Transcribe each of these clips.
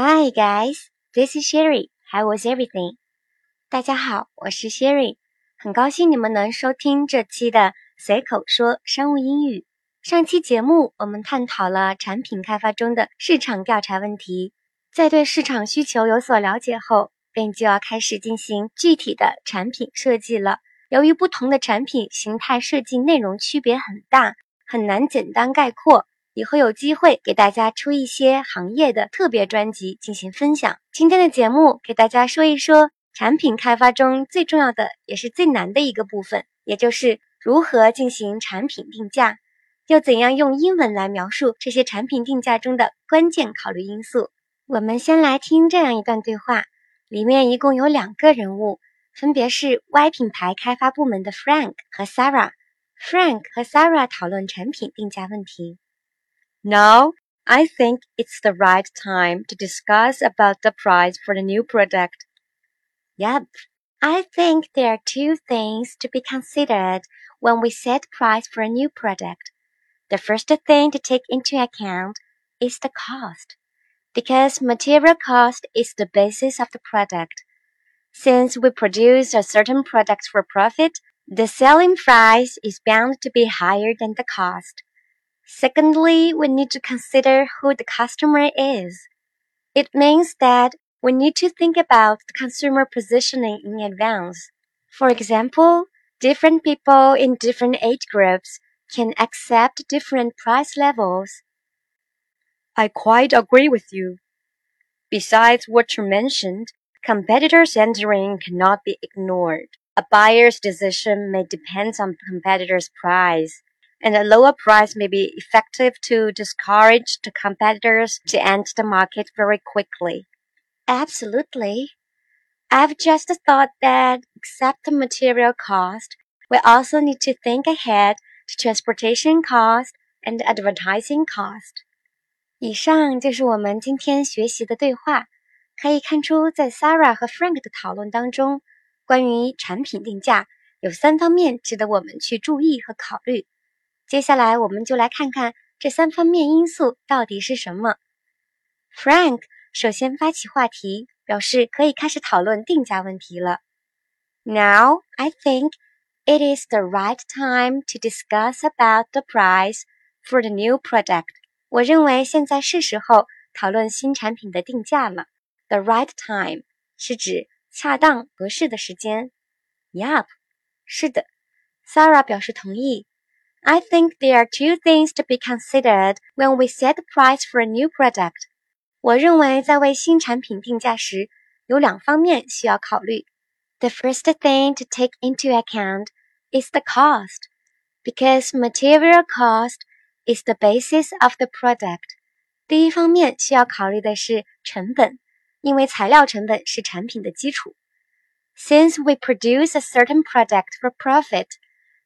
Hi guys, this is Sherry. How was everything? 大家好，我是 Sherry，很高兴你们能收听这期的随口说商务英语。上期节目我们探讨了产品开发中的市场调查问题，在对市场需求有所了解后，便就要开始进行具体的产品设计了。由于不同的产品形态、设计内容区别很大，很难简单概括。以后有机会给大家出一些行业的特别专辑进行分享。今天的节目给大家说一说产品开发中最重要的也是最难的一个部分，也就是如何进行产品定价，又怎样用英文来描述这些产品定价中的关键考虑因素。我们先来听这样一段对话，里面一共有两个人物，分别是 Y 品牌开发部门的 Frank 和 Sarah。Frank 和 Sarah 讨论产品定价问题。Now, I think it's the right time to discuss about the price for the new product. Yep. I think there are two things to be considered when we set price for a new product. The first thing to take into account is the cost, because material cost is the basis of the product. Since we produce a certain product for profit, the selling price is bound to be higher than the cost. Secondly, we need to consider who the customer is. It means that we need to think about the consumer positioning in advance. For example, different people in different age groups can accept different price levels. I quite agree with you. Besides what you mentioned, competitors entering cannot be ignored. A buyer's decision may depend on competitor's price and a lower price may be effective to discourage the competitors to enter the market very quickly. Absolutely. I've just thought that except the material cost, we also need to think ahead to transportation cost and advertising cost. 以上就是我们今天学习的对话。可以看出，在 Sarah 和 Frank 的讨论当中，关于产品定价有三方面值得我们去注意和考虑。 接下来，我们就来看看这三方面因素到底是什么。Frank 首先发起话题，表示可以开始讨论定价问题了。Now I think it is the right time to discuss about the price for the new product。我认为现在是时候讨论新产品的定价了。The right time 是指恰当合适的时间。Yup，是的。Sarah 表示同意。I think there are two things to be considered when we set the price for a new product. 我认为在为新产品定价时，有两方面需要考虑。The first thing to take into account is the cost, because material cost is the basis of the product. 第一方面需要考虑的是成本，因为材料成本是产品的基础。Since we produce a certain product for profit,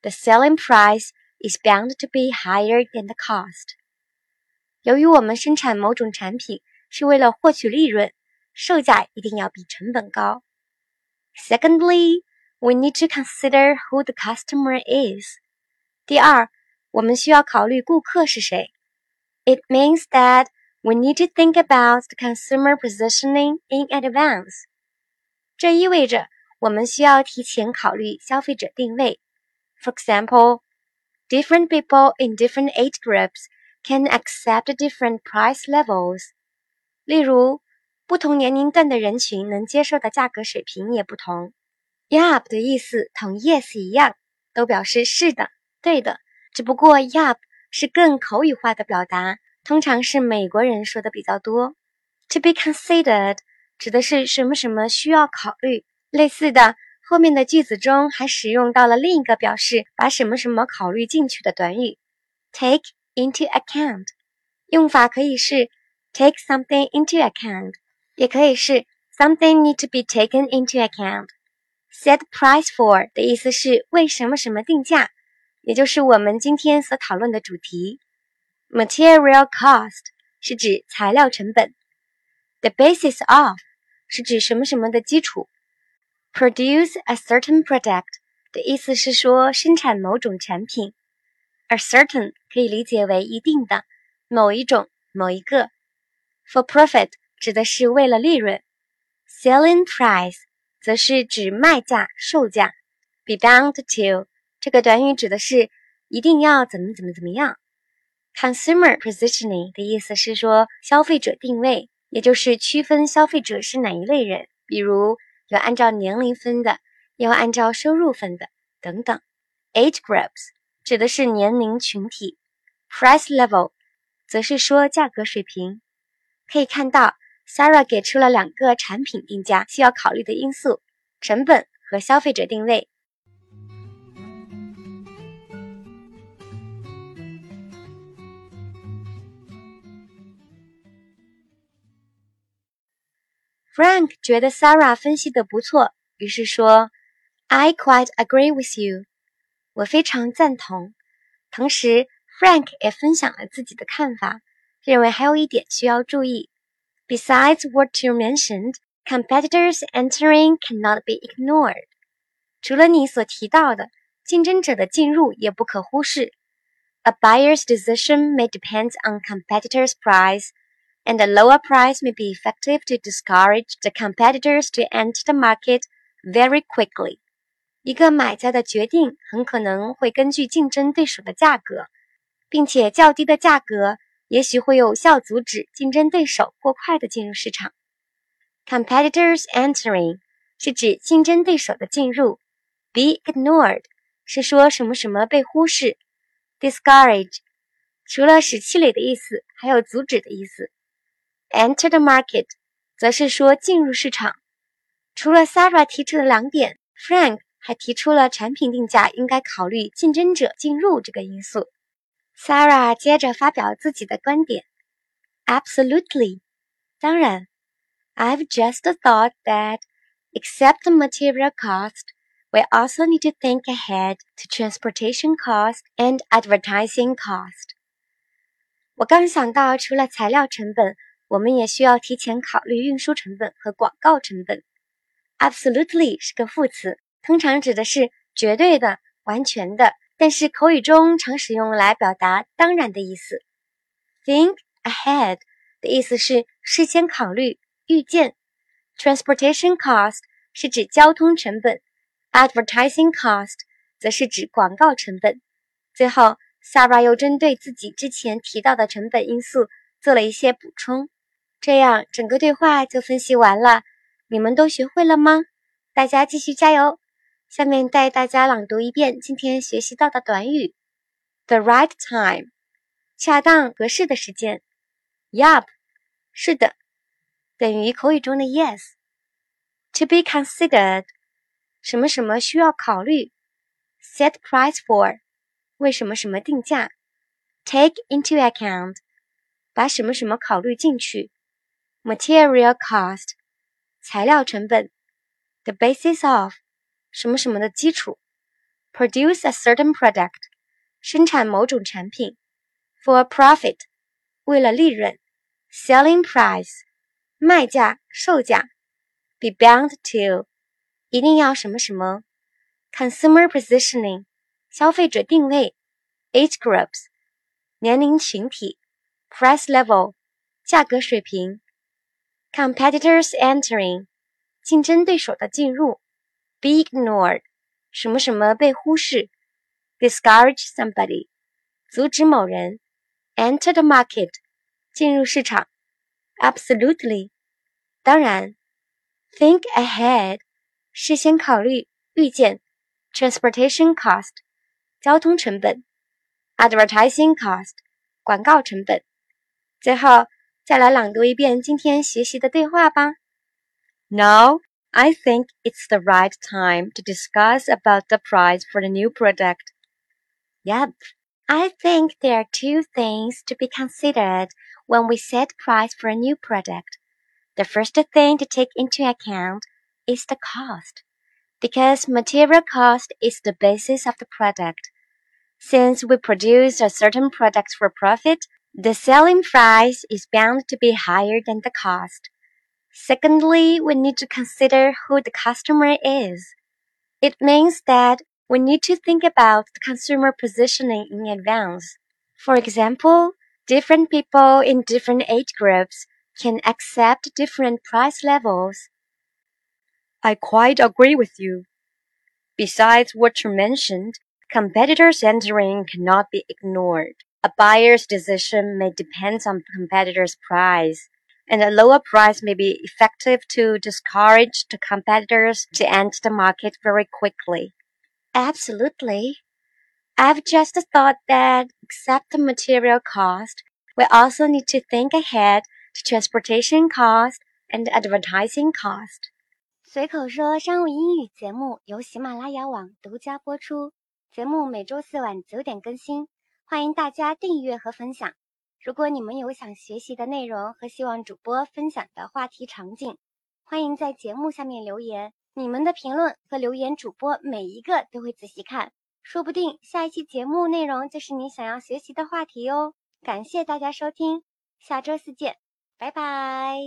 the selling price is bound to be higher than the cost。由于我们生产某种产品是为了获取利润，售价一定要比成本高。Secondly, we need to consider who the customer is。第二，我们需要考虑顾客是谁。It means that we need to think about the consumer positioning in advance。这意味着我们需要提前考虑消费者定位。For example, different people in different age groups can accept different price levels. 例如，不同年龄段的人群能接受的价格水平也不同。Yup 的意思同 yes 一样，都表示是的、对的。只不过 Yup 是更口语化的表达，通常是美国人说的比较多。To be considered 指的是什么什么需要考虑。类似的。后面的句子中还使用到了另一个表示把什么什么考虑进去的短语，take into account。用法可以是 take something into account，也可以是 something need to be taken into account。Set price for 的意思是为什么什么定价，也就是我们今天所讨论的主题。Material cost 是指材料成本。The basis of 是指什么什么的基础。Produce a certain product 的意思是说生产某种产品。A certain 可以理解为一定的、某一种、某一个。For profit 指的是为了利润；selling price 则是指卖价、售价。be bound to 这个短语指的是一定要怎么怎么怎么样。consumer positioning 的意思是说消费者定位，也就是区分消费者是哪一类人，比如有按照年龄分的，有按照收入分的等等。age groups 指的是年龄群体，price level 则是说价格水平。可以看到，Sarah 给出了两个产品定价需要考虑的因素：成本和消费者定位。Frank 觉得 Sarah 分析的不错，于是说：“I quite agree with you。”我非常赞同。同时，Frank 也分享了自己的看法，认为还有一点需要注意。Besides what you mentioned, competitors entering cannot be ignored。除了你所提到的，竞争者的进入也不可忽视。A buyer's decision may depend on competitors' price and a lower price may be effective to discourage the competitors to enter the market very quickly. 一个买家的决定很可能会根据竞争对手的价格，并且较低的价格也许会有效阻止竞争对手过快的进入市场。Competitors entering 是指竞争对手的进入，be ignored 是说什么什么被忽视，discourage 除了使气馁的意思，还有阻止的意思。 Enter the market，则是说进入市场。除了 Sarah 提出的两点，Frank 还提出了产品定价应该考虑竞争者进入这个因素。Sarah 接着发表自己的观点：Absolutely，当然。I've just thought that, except the material cost, we also need to think ahead to transportation cost and advertising cost. 我刚想到，除了材料成本， 我们也需要提前考虑运输成本和广告成本。Absolutely 是个副词，通常指的是绝对的、完全的，但是口语中常使用来表达当然的意思。Think ahead 的意思是事先考虑、预见。Transportation cost 是指交通成本，Advertising cost 则是指广告成本。最后，Sarah 又针对自己之前提到的成本因素做了一些补充。这样，整个对话就分析完了。你们都学会了吗？大家继续加油！下面带大家朗读一遍今天学习到的短语：the right time，恰当合适的时间；yup，是的，等于口语中的 yes；to be considered，什么什么需要考虑；set price for，为什么什么定价；take into account，把什么什么考虑进去。material cost 材料成本，the basis of 什么什么的基础，produce a certain product 生产某种产品，for profit 为了利润，selling price 卖价售价，be bound to 一定要什么什么，consumer positioning 消费者定位，age groups 年龄群体，price level 价格水平。 competitors entering，竞争对手的进入；be ignored，什么什么被忽视；discourage somebody，阻止某人；enter the market，进入市场；absolutely，当然；think ahead，事先考虑、预见；transportation cost，交通成本；advertising cost，广告成本。最后。 再来朗读一遍今天学习的对话吧。Now I think it's the right time to discuss about the price for the new product. Yep. I think there are two things to be considered when we set price for a new product. The first thing to take into account is the cost, because material cost is the basis of the product. Since we produce a certain product for profit, the selling price is bound to be higher than the cost. Secondly, we need to consider who the customer is. It means that we need to think about the consumer positioning in advance. For example, different people in different age groups can accept different price levels. I quite agree with you. Besides what you mentioned, competitors entering cannot be ignored. A buyer's decision may depend on competitor's price, and a lower price may be effective to discourage the competitors to enter the market very quickly. Absolutely. I've just thought that except the material cost, we also need to think ahead to transportation cost and advertising cost. 随口说商务英语节目由喜马拉雅网独家播出，节目每周四晚九点更新， 欢迎大家订阅和分享。如果你们有想学习的内容和希望主播分享的话题场景，欢迎在节目下面留言。你们的评论和留言，主播每一个都会仔细看，说不定下一期节目内容就是你想要学习的话题哦。感谢大家收听，下周四见，拜拜。